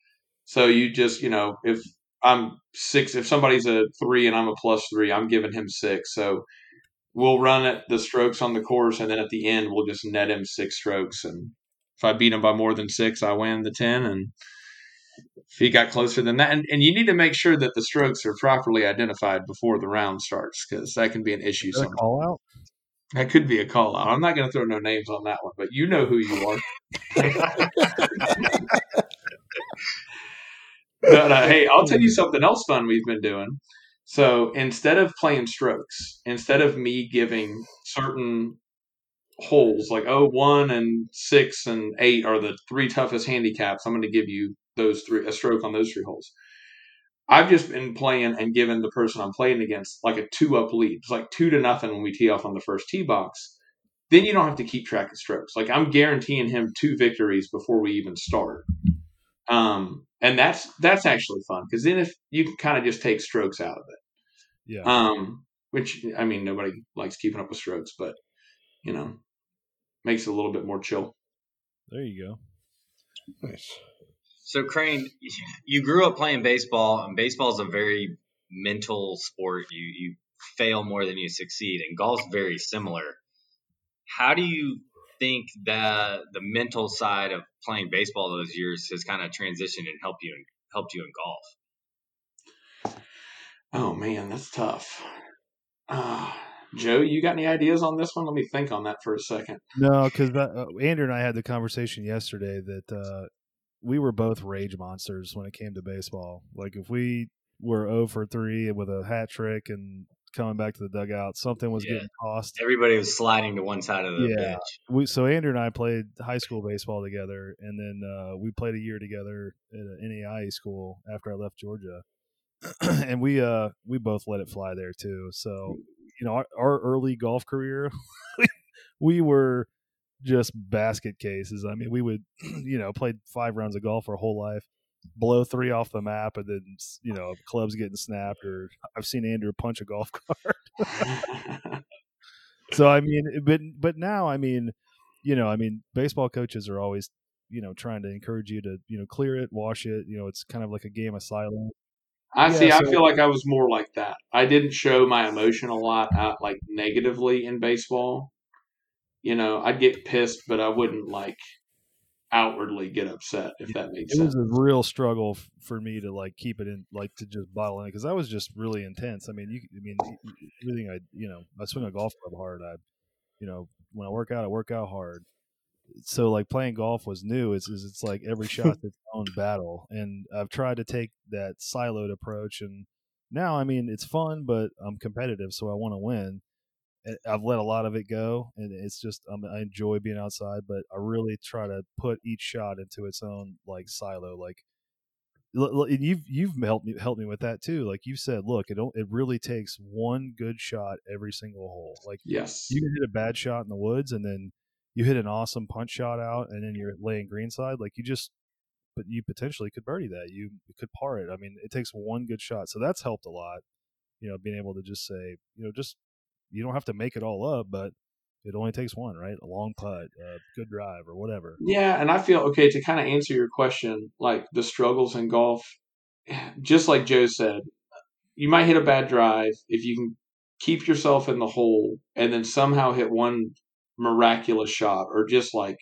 so you just, you know, if I'm six, if somebody's a three and I'm a plus three, I'm giving him six. So we'll run it the strokes on the course, and then at the end, we'll just net him six strokes. And if I beat him by more than six, I win the 10. And if he got closer than that, and, and you need to make sure that the strokes are properly identified before the round starts because that can be an issue. Is that a Sometimes. call out? That could be a call out. I'm not going to throw no names on that one, but you know who you are. *laughs* but uh, hey, I'll tell you *laughs* something else fun we've been doing. So instead of playing strokes, instead of me giving certain holes like oh one and six and eight are the three toughest handicaps, I'm going to give you those three a stroke on those three holes. I've just been playing and given the person I'm playing against like a two up lead. It's like two to nothing when we tee off on the first tee box. then you don't have to keep track of strokes. Like I'm guaranteeing him two victories before we even start. Um, and that's that's actually fun because then if you can kind of just take strokes out of it. Yeah. Um, which I mean nobody likes keeping up with strokes, but you know, makes it a little bit more chill. there you go. Nice. So Crane, you grew up playing baseball, and baseball is a very mental sport. You you fail more than you succeed, and golf's very similar. How do you think that the mental side of playing baseball those years has kind of transitioned and helped you in, helped you in golf? Oh man, that's tough. Uh, Joe, you got any ideas on this one? Let me think on that for a second. No, because uh, Andrew and I had the conversation yesterday that uh, we were both rage monsters when it came to baseball. Like if we were 0 for 3 with a hat trick and coming back to the dugout, something was Yeah. getting tossed. Everybody was sliding to one side of the Yeah. pitch. We, so Andrew and I played high school baseball together, and then uh, we played a year together at an NAIA school after I left Georgia, *clears throat* and we uh we both let it fly there too. So you know our, our early golf career, *laughs* we were just basket cases. I mean, we would *clears throat* you know play five rounds of golf our whole life, blow three off the map, and then you know clubs getting snapped. Or I've seen Andrew punch a golf *laughs* cart. *laughs* So I mean, but but now I mean, you know, I mean, baseball coaches are always you know trying to encourage you to you know clear it, wash it. You know, it's kind of like a game of silence. I Yeah, see. I feel like I was more like that. I didn't show my emotion a lot out like negatively in baseball. You know, I'd get pissed, but I wouldn't like outwardly get upset if that makes It sense. It was a real struggle for me to like keep it in, like to just bottle in because I was just really intense. I mean, you, I mean, everything I, you know, I swing a golf club hard. I, you know, when I work out, I work out hard. So like playing golf was new. It's it's, it's like every shot's its own battle, and I've tried to take that siloed approach. And now, I mean, it's fun, but I'm competitive, so I want to win. I've let a lot of it go, and it's just um, I enjoy being outside, but I really try to put each shot into its own like silo. Like and you've you've helped me helped me with that too. Like you said, look, it don't, it really takes one good shot every single hole. Like yes. you can hit a bad shot in the woods, and then you hit an awesome punch shot out, and then you're laying greenside. Like you just, but you potentially could birdie that. You could par it. I mean, it takes one good shot, so that's helped a lot. You know, being able to just say, you know, just you don't have to make it all up, but it only takes one, right? A long putt, a good drive, or whatever. Yeah, and I feel okay to kind of answer your question, like the struggles in golf. *sighs* Just like Joe said, you might hit a bad drive if you can keep yourself in the hole and then somehow hit one miraculous shot, or just like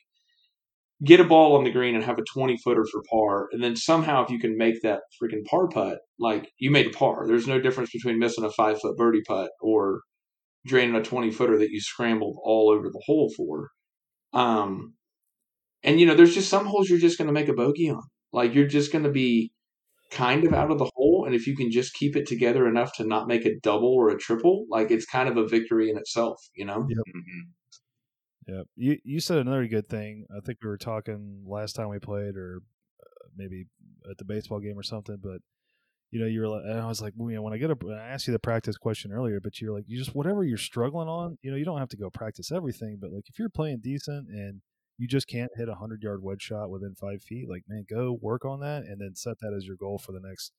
get a ball on the green and have a 20 footer for par, and then somehow if you can make that freaking par putt, like you made a par. There's no difference between missing a five foot birdie putt or draining a 20 footer that you scrambled all over the hole for. Um, and you know, there's just some holes you're just going to make a bogey on. Like you're just going to be kind of out of the hole, and if you can just keep it together enough to not make a double or a triple, like it's kind of a victory in itself. You know? Mhm. Yeah, you you said another good thing. I think we were talking last time we played, or uh, maybe at the baseball game or something. But you know, you were like, and I was like, well, you know, when I get up, I asked you the practice question earlier, but you're like, you just whatever you're struggling on, you know, you don't have to go practice everything, but like if you're playing decent and you just can't hit a hundred yard wedge shot within five feet, like man, go work on that and then set that as your goal for the next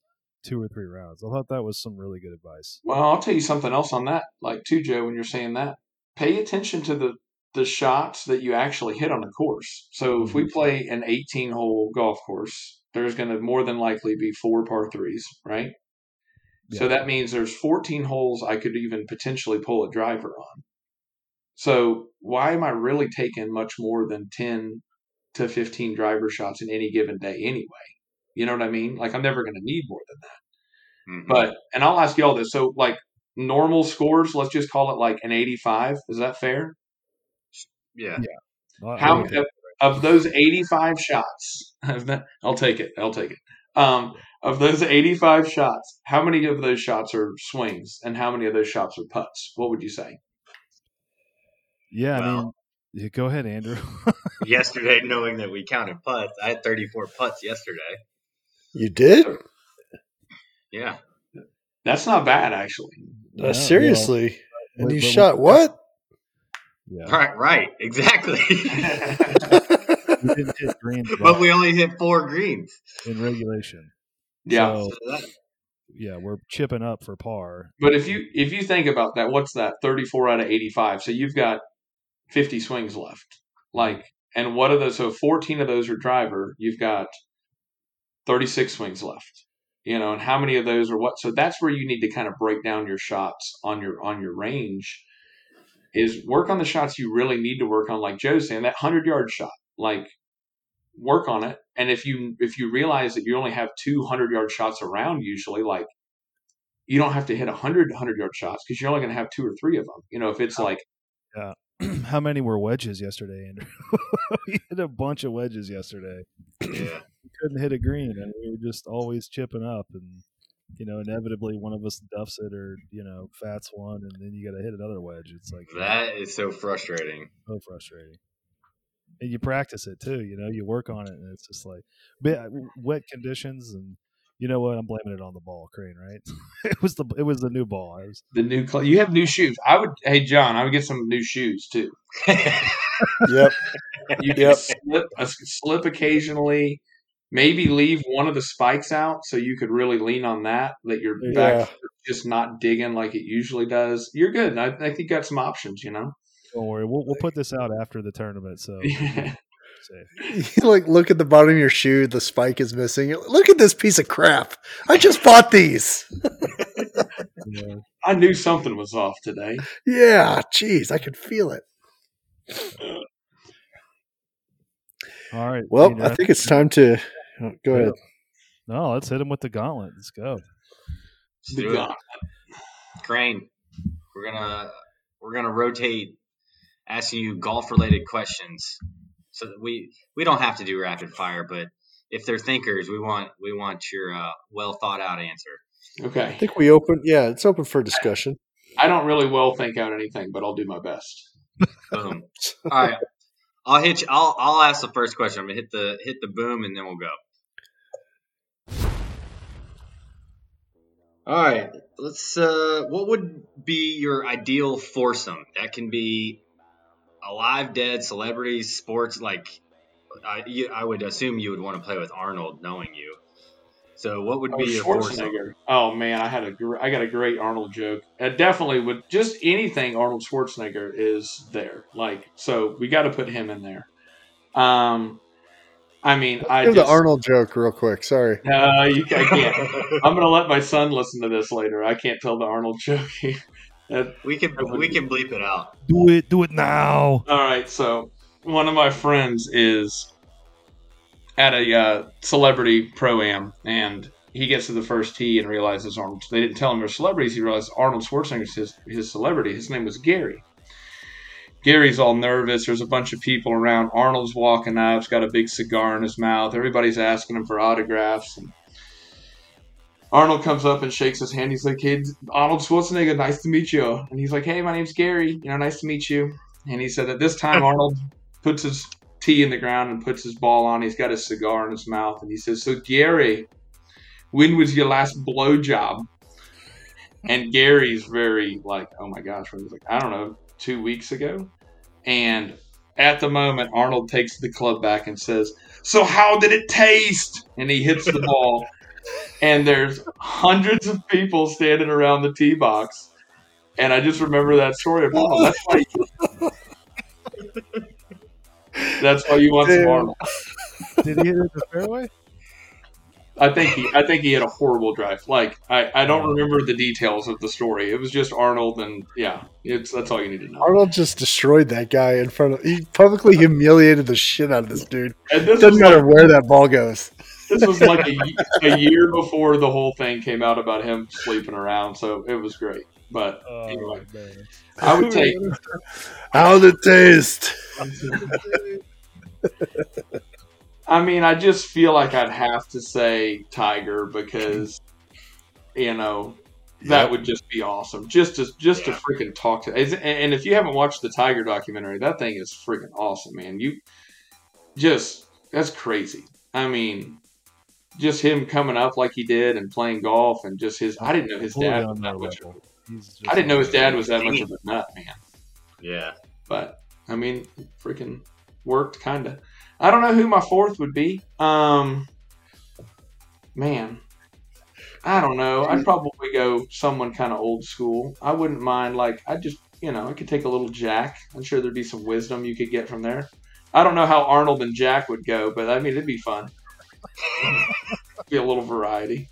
two or three rounds. I thought that was some really good advice. Well, I'll tell you something else on that, like too, Joe. When you're saying that, pay attention to the the shots that you actually hit on a course. So if we play an 18 hole golf course, there's going to more than likely be four par threes, right? So that means there's 14 holes I could even potentially pull a driver on. So why am I really taking much more than 10 to 15 driver shots in any given day anyway? You know what I mean? Like I'm never going to need more than that. Mhm. But and I'll ask you all this. So like normal scores, let's just call it like an 85. Is that fair? Yeah, I- I How like of, of those 85 shots? *laughs* I'll take it. I'll take it. Um, of those 85 shots, how many of those shots are swings and how many of those shots are putts? What would you say? Yeah, I mean, yeah, go ahead, Andrew. *laughs* yesterday, knowing that we counted putts, I had 34 putts yesterday. You did? Yeah, That's not bad, actually. Uh, Yeah, seriously? well, and you but- shot what? Yeah, Right, right, exactly. *laughs* we hit greens *laughs* but we only hit four greens. in regulation. yeah. So, So yeah, we're chipping up for par. But if you if you think about that, what's that? Thirty four out of eighty five. So you've got fifty swings left. Like, and what are those? So fourteen of those are driver. You've got thirty six swings left. You know, and how many of those are what? So that's where you need to kind of break down your shots on your on your range. Is work on the shots you really need to work on. Like Joe's saying, that hundred yard shot. Like, work on it. And if you if you realize that you only have two hundred yard shots around, usually, like you don't have to hit 100 100 yard shots because you're only going to have two or three of them. You know, if it's like, yeah. *clears throat* How many were wedges yesterday, Andrew? *laughs* we hit a bunch of wedges yesterday. yeah. *clears throat* Couldn't hit a green, and we were just always chipping up, and you know, inevitably one of us duffs it, or you know, fats one, and then you got to hit another wedge. It's like That is so frustrating. so frustrating. And you practice it too, you know. You work on it, and it's just like but, uh, wet conditions, and you know what? I'm blaming it on the ball, Crane. Right? *laughs* it was the it was the new ball. I was the new, cl- you have new shoes. I would, hey, John, I would get some new shoes too. Yep. *laughs* You Yep. slip, slip occasionally, maybe leave one of the spikes out so you could really lean on that, that your back Yeah. foot's just not digging like it usually does. You're good. I, I think you got some options, you know? don't worry. We'll we'll put this out after the tournament, so *laughs* safe. You *laughs* like look at the bottom of your shoe, the spike is missing. Look at this piece of crap. I just bought these. *laughs* You know, I knew something was off today. Yeah, jeez, I could feel it. all right. Well, Andrew, I think it's time to oh, go ahead. No, let's hit him with the gauntlet. Let's go. Let's do it. Crane, we're gonna we're gonna rotate asking you golf related questions. So that we we don't have to do rapid fire, but if they're thinkers, we want we want your uh, well thought out answer. Okay. I think we open. Yeah, it's open for discussion. I don't really well think out anything, but I'll do my best. Boom. All right, I'll hit you. I'll I'll ask the first question. I'm gonna hit the hit the boom, and then we'll go. All right, let's. Uh, what would be your ideal foursome? That can be alive, dead, celebrities, sports. Like, I, you, I would assume you would want to play with Arnold, knowing you. So, what would Oh, be your foursome? Oh man, I had a gr- I got a great Arnold joke. I definitely would just anything Arnold Schwarzenegger is there. Like so, we got to put him in there. Um, I mean, I Give just, the Arnold joke real quick. Sorry. No, you I can't. I'm gonna let my son listen to this later. I can't tell the Arnold joke. That- We can we can bleep it out. Do it. Do it now. All right, so one of my friends is at a uh, celebrity pro am, and he gets to the first tee and realizes Arnold. They didn't tell him they're celebrities. He realized Arnold Schwarzenegger's his his celebrity. His name was Gary. Gary's all nervous. There's a bunch of people around. Arnold's walking up. He's got a big cigar in his mouth. Everybody's asking him for autographs. And Arnold comes up and shakes his hand. He's like, "Hey, Arnold Schwarzenegger, nice to meet you." And he's like, "Hey, my name's Gary. You know, nice to meet you." And he said that this time Arnold puts his tee in the ground and puts his ball on. He's got his cigar in his mouth, and he says, "So Gary, when was your last blowjob?" And Gary's very like, "Oh my gosh," he's like, "I don't know, two weeks ago." And at the moment, Arnold takes the club back and says, "So how did it taste?" And he hits the *laughs* ball, and there's hundreds of people standing around the tee box. And I just remember that story of Arnold. That's why. *laughs* That's why you want some Arnold. Did he hit it the fairway? I think he, I think he had a horrible drive. Like I, I don't remember the details of the story. It was just Arnold, and yeah, it's that's all you need to know. Arnold just destroyed that guy in front of. He publicly humiliated the shit out of this dude. And this Doesn't matter like, where that ball goes. this was like a, *laughs* a year before the whole thing came out about him sleeping around, so it was great. But Oh, anyway, man. I would take How'd it taste? *laughs* I mean, I just feel like I'd have to say Tiger because, you know, that Yep. would just be awesome. Just to just to freaking talk to. And if you haven't watched the Tiger documentary, that thing is freaking awesome, man. You just that's crazy. I mean, just him coming up like he did and playing golf and just his. I didn't know his Totally dad was that that much. level. He's just I didn't know his dad was that much of a nut, man. Yeah. But I mean, freaking worked kind of. I don't know who my fourth would be. Um, man, I don't know. I'd probably go someone kind of old school. I wouldn't mind like I just you know I could take a little Jack. I'm sure there'd be some wisdom you could get from there. I don't know how Arnold and Jack would go, but I mean it'd be fun. *laughs* be a little variety.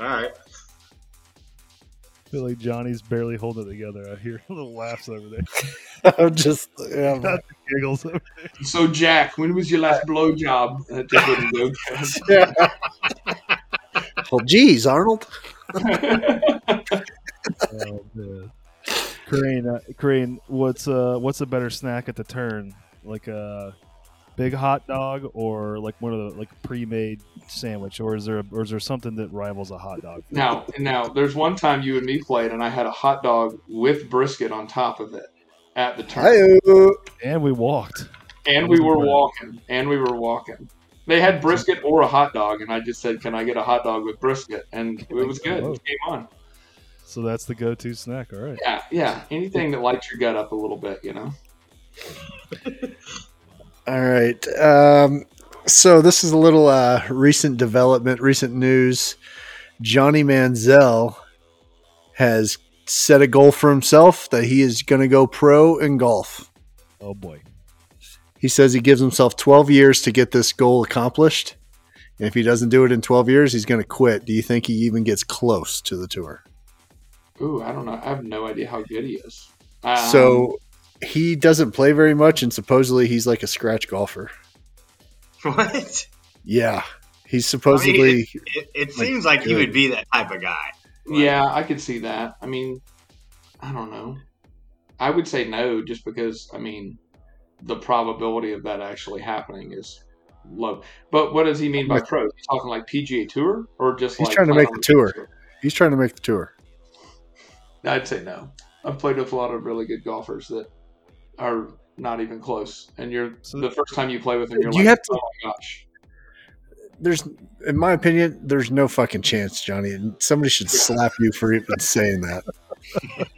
All right. I feel like Johnny's barely holding it together. I hear *laughs* little laughs over there. *laughs* *laughs* I'm just yeah, I'm- Not the giggles. So Jack, when was your last blowjob? That just wouldn't well, geez, Arnold. *laughs* good. Oh, man. Crane, uh, Crane, what's uh, what's a better snack at the turn? Like a big hot dog, or like one of the like pre-made sandwich, or is there or is there something that rivals a hot dog? Now, now, there's one time you and me played, and I had a hot dog with brisket on top of it at the turn, Hi-oh. And we walked. and we were walking, and we were walking. They had brisket or a hot dog, and I just said, "Can I get a hot dog with brisket?" And it was good. It came on. So that's the go-to snack. All right. Yeah, yeah. Anything that lights your gut up a little bit, you know. *laughs* All right. Um, so this is a little uh, recent development, recent news. Johnny Manziel has set a goal for himself that he is going to go pro in golf. Oh boy. He says he gives himself 12 years to get this goal accomplished. And if he doesn't do it in 12 years, he's going to quit. Do you think he even gets close to the tour? Ooh, I don't know. I have no idea how good he is. Um, so he doesn't play very much, and supposedly he's like a scratch golfer. What? Yeah. He's supposedly. It, it Like, seems like he would be that type of guy. Yeah, I could see that. I mean, I don't know. I would say no, just because I mean, the probability of that actually happening is low. But what does he mean by Like- pro? He's talking like PGA Tour or just He's like trying to make on the tour. he's trying to make the tour. I'd say no. I've played with a lot of really good golfers that are not even close, and you're So- the first time you play with them, you're You like, have to- oh my gosh. There's, in my opinion, there's no fucking chance, Johnny. And somebody should slap you for even saying that,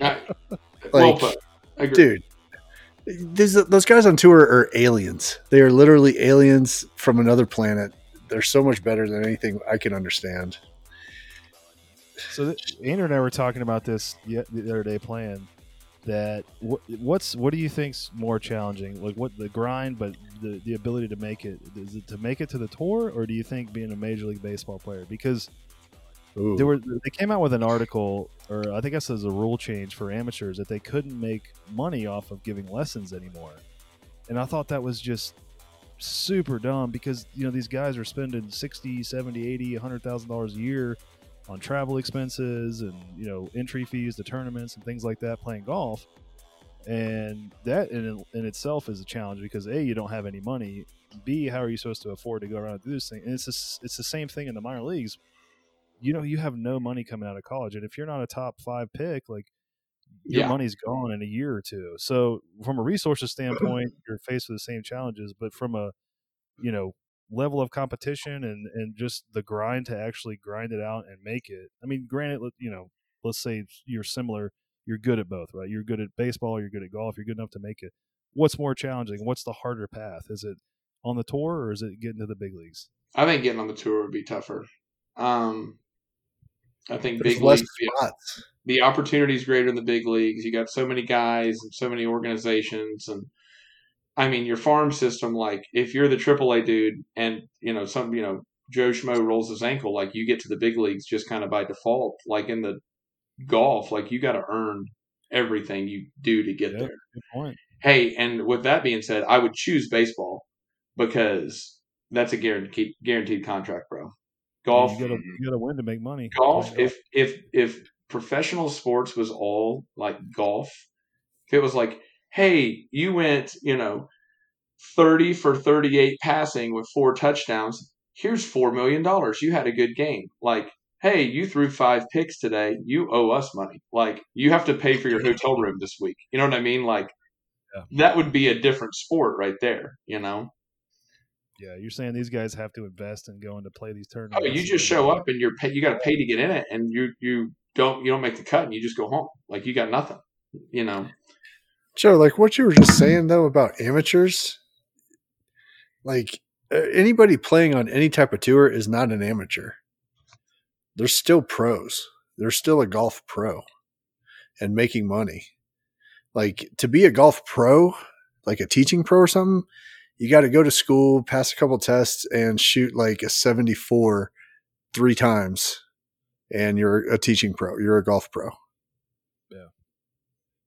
Not- *laughs* well Like, put. Agree. dude. These, those guys on tour are aliens. They are literally aliens from another planet. They're so much better than anything I can understand. So th- Andrew and I were talking about this the, the other day, playing that. What, what's what do you think's more challenging? Like what the grind, but the the ability to make it is it to make it to the tour, or do you think being a major league baseball player? Because Ooh. they were they came out with an article, or I think this is a rule change for amateurs that they couldn't make money off of giving lessons anymore, and I thought that was just super dumb because you know these guys are spending 60 70 80 100000 dollars a year on travel expenses and you know entry fees to tournaments and things like that playing golf. And that in, in itself is a challenge because a you don't have any money. B how are you supposed to afford to go around and do this thing? And it's just, it's the same thing in the minor leagues. You know you have no money coming out of college. And if you're not a top five pick like your Yeah. money's gone in a year or two. So from a resources standpoint you're faced with the same challenges. But from a you know level of competition and and just the grind to actually grind it out and make it. I mean granted you know let's say you're similar you're good at both right? You're good at baseball you're good at golf you're good enough to make it. What's more challenging? What's the harder path? Is it on the tour or is it getting to the big leagues? I think getting on the tour would be tougher. Um, I think There's big less leagues, the, spots. the opportunity is greater in the big leagues. You got so many guys and so many organizations, and I mean your farm system. Like if you're the AAA dude, and you know some, you know Joe Schmo rolls his ankle, like you get to the big leagues just kind of by default. Like in the golf, like you got to earn everything you do to get Yeah. there. good point Hey, and with that being said, I would choose baseball because that's a guaranteed guaranteed contract, bro. Golf, you gotta mm-hmm. you gotta win to make money golf. If if if professional sports was all like golf, if it was like, hey, you went, you know, thirty for thirty eight passing with four touchdowns. Here's four million dollars. You had a good game. Like, hey, you threw five picks today. You owe us money. Like, you have to pay for your hotel room this week. You know what I mean? Like, Yeah. that would be a different sport right there. You know. yeah you're saying these guys have to invest in going to play these tournaments. Oh, you just show up and you're pay, you got to pay to get in it, and you you don't you don't make the cut, and you just go home like you got nothing. You know. Joe, like what you were just saying though about amateurs, like anybody playing on any type of tour is not an amateur. They're still pros. They're still a golf pro and making money. Like to be a golf pro, like a teaching pro or something, you got to go to school, pass a couple tests, and shoot like a 74 three times, and you're a teaching pro. You're a golf pro.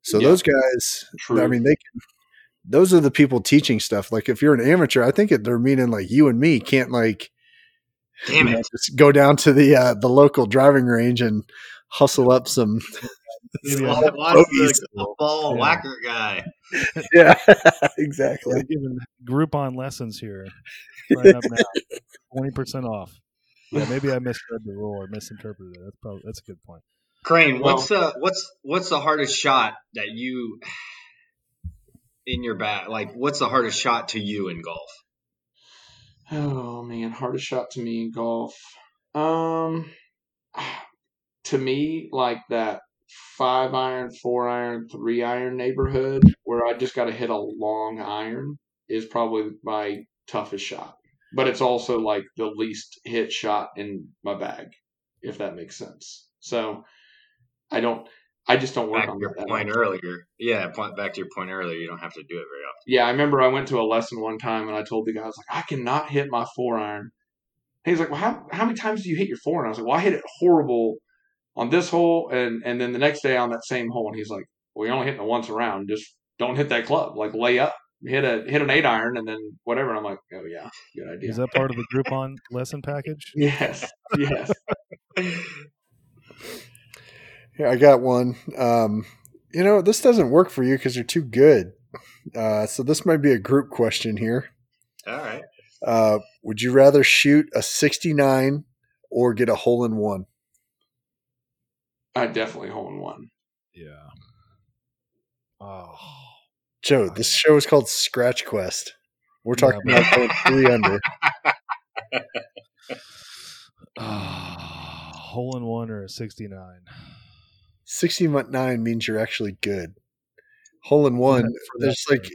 Yeah. So Yeah. those guys, I mean, they can. Those are the people teaching stuff. Like if you're an amateur, I think it, they're meaning like you and me can't like Damn you know, it. just go down to the uh, the local driving range and hustle up some. Maybe Watch I'm- the bogeys. ball Yeah. whacker guy. *laughs* yeah, *laughs* exactly. Giving Groupon lessons here. *laughs* Sign up now. Twenty percent off. Yeah, maybe I misread the rule or misinterpreted it. That's probably that's a good point. Crane, Well- what's the what's what's the hardest shot that you in your bat? Like, what's the hardest shot to you in golf? Oh man, hardest shot to me in golf. Um, *sighs* to me, like that five iron, four iron, three iron neighborhood where I just got to hit a long iron is probably my toughest shot. But it's also like the least hit shot in my bag, if that makes sense. So I don't, I just don't work Back on your that. that point much. earlier. Yeah, point back to your point earlier. You don't have to do it very often. Yeah, I remember I went to a lesson one time and I told the guy, I was like, I cannot hit my four iron. He's like, Well, how, how many times do you hit your four? And I was like, Well, I hit it horrible on this hole and, and then the next day on that same hole. And he's like, Well, you're only hitting it once around. Just don't hit that club. Like lay up. Hit a hit an eight iron and then whatever. And I'm like, Oh yeah, good idea. Is that part of the Groupon lesson package? *laughs* yes. Yes. *laughs* Yeah, I got one. Um, you know, this doesn't work for you because you're too good. Uh, so this might be a group question here. All right. Uh, would you rather shoot a 69 or get a hole in one? I definitely hole in one. Yeah. Oh. Joe, this show is called Scratch Quest. We're Yeah, talking but- about going three under. *laughs* *laughs* Ah, hole in one or a sixty-nine. 69 means you're actually good. Hole in one, for that there's like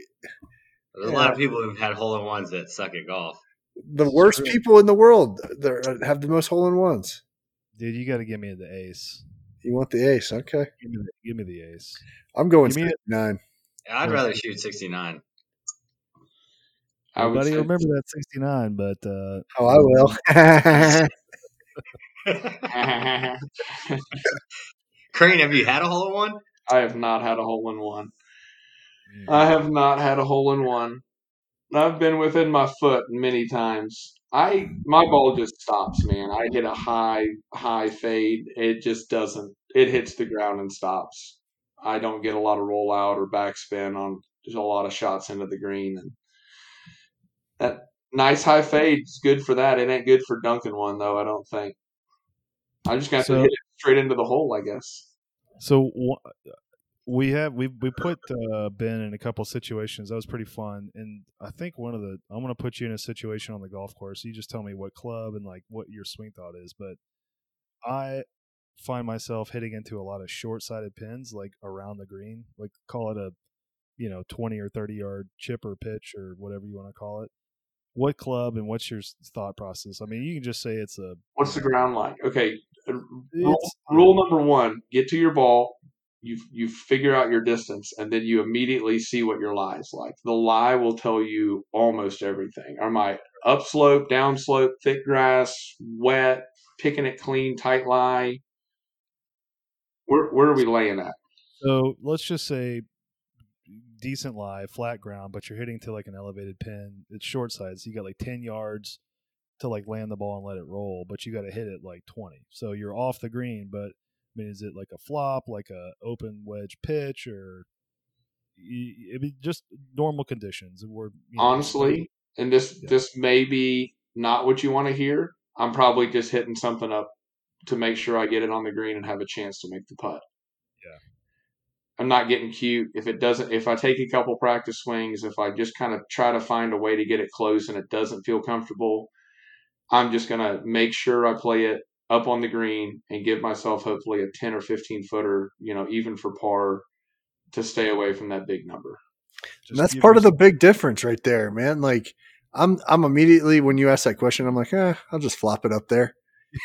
There's a lot of people who've had hole in ones that suck at golf. the worst people in the world that have the most hole in ones. Dude, you got to give me the ace. You want the ace? Okay, Give me the, give me the ace. I'm going Give me it. 69. I'd rather shoot 69. I would Everybody remember that sixty-nine, but uh, Oh, I will. *laughs* *laughs* *laughs* Crane, have you had a hole in one? I have not had a hole in one. I have not had a hole in one. I've been within my foot many times. I my ball just stops, man. I hit a high high fade. It just doesn't. It hits the ground and stops. I don't get a lot of rollout or backspin on just a lot of shots into the green and that nice high fade is good for that. It ain't good for dunking one though. I don't think. I'm just gonna to So- hit it straight into the hole, I guess. So we have we we put uh, Ben in a couple situations. That was pretty fun, and I think one of the I'm going to put you in a situation on the golf course. You just tell me what club and like what your swing thought is. But I find myself hitting into a lot of short sided pins, like around the green, like call it a you know 20 or 30 yard chip or pitch or whatever you want to call it. What club and what's your thought process? I mean, you can just say it's a What's the ground like? Okay, rule, uh, rule number one: get to your ball. You you figure out your distance, and then you immediately see what your lie is like. The lie will tell you almost everything. Am I upslope, downslope, thick grass, wet, picking it clean, tight lie? Where where are we laying at? So let's just say decent lie, flat ground, but you're hitting to like an elevated pin. It's short side, so you got like ten yards to like land the ball and let it roll, but you got to hit it like twenty. So you're off the green, but I mean, is it like a flop, like a open wedge pitch, or y- I mean, just normal conditions? We're you know, Honestly, and this Yeah. this may be not what you want to hear. I'm probably just hitting something up to make sure I get it on the green and have a chance to make the putt. Yeah. I'm not getting cute. If it doesn't, if I take a couple practice swings, if I just kind of try to find a way to get it close and it doesn't feel comfortable, I'm just gonna make sure I play it up on the green and give myself hopefully a 10 or 15 footer, you know, even for par to stay away from that big number. And that's part of the big difference right there, man. Like I'm I'm immediately when you ask that question, I'm like, eh, I'll just flop it up there.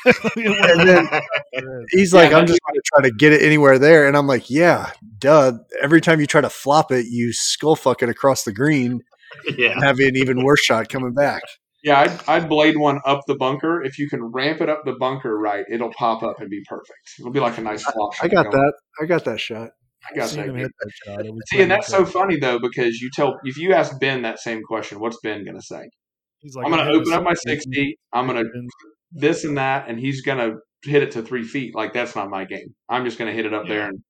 *laughs* And then *laughs* he's Yeah, like, I'm just gonna try to get it anywhere there. And I'm like, yeah, duh. Every time you try to flop it, you skull fuck it across the green *laughs* yeah. and have an even worse shot coming back. Yeah, I'd, I'd blade one up the bunker. If you can ramp it up the bunker right, it'll pop up and be perfect. It'll be like a nice flop. I shot got going. that. I got that shot. I got seen that. that shot. See, and that's so good. funny though because you tell if you ask Ben that same question, what's Ben gonna say? He's like, I'm gonna open up my 60. I'm gonna this and that, and he's gonna hit it to three feet. Like that's not my game. I'm just gonna hit it up there and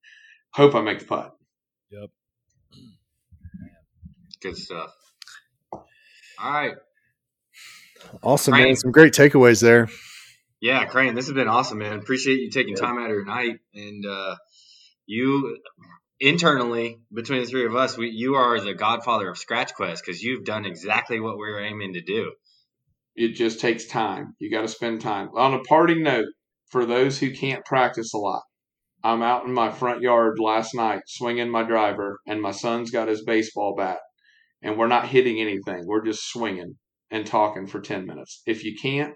hope I make the putt. Yep. Good stuff. All right. Awesome, Right. man. Some great takeaways there. Yeah, Crane, this has been awesome, man. Appreciate you taking time out of your night. And uh, you, internally, between the three of us, we, you are the godfather of Scratch Quest because you've done exactly what we were aiming to do. It just takes time. You got to spend time. On a parting note, for those who can't practice a lot, I'm out in my front yard last night swinging my driver, and my son's got his baseball bat, and we're not hitting anything. We're just swinging and talking for 10 minutes. If you can't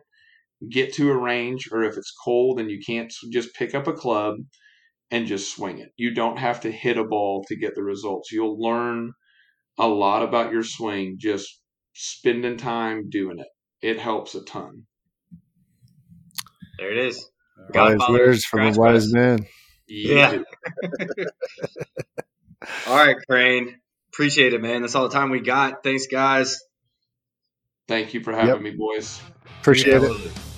get to a range, or if it's cold and you can't, just pick up a club and just swing it. You don't have to hit a ball to get the results. You'll learn a lot about your swing just spending time doing it. It helps a ton. There it is. Wise words from a wise man. Yeah. *laughs* All right, Crane. Appreciate it, man. That's all the time we got. Thanks, guys. Thank you for having Yep. me, boys. Appreciate it. fellas.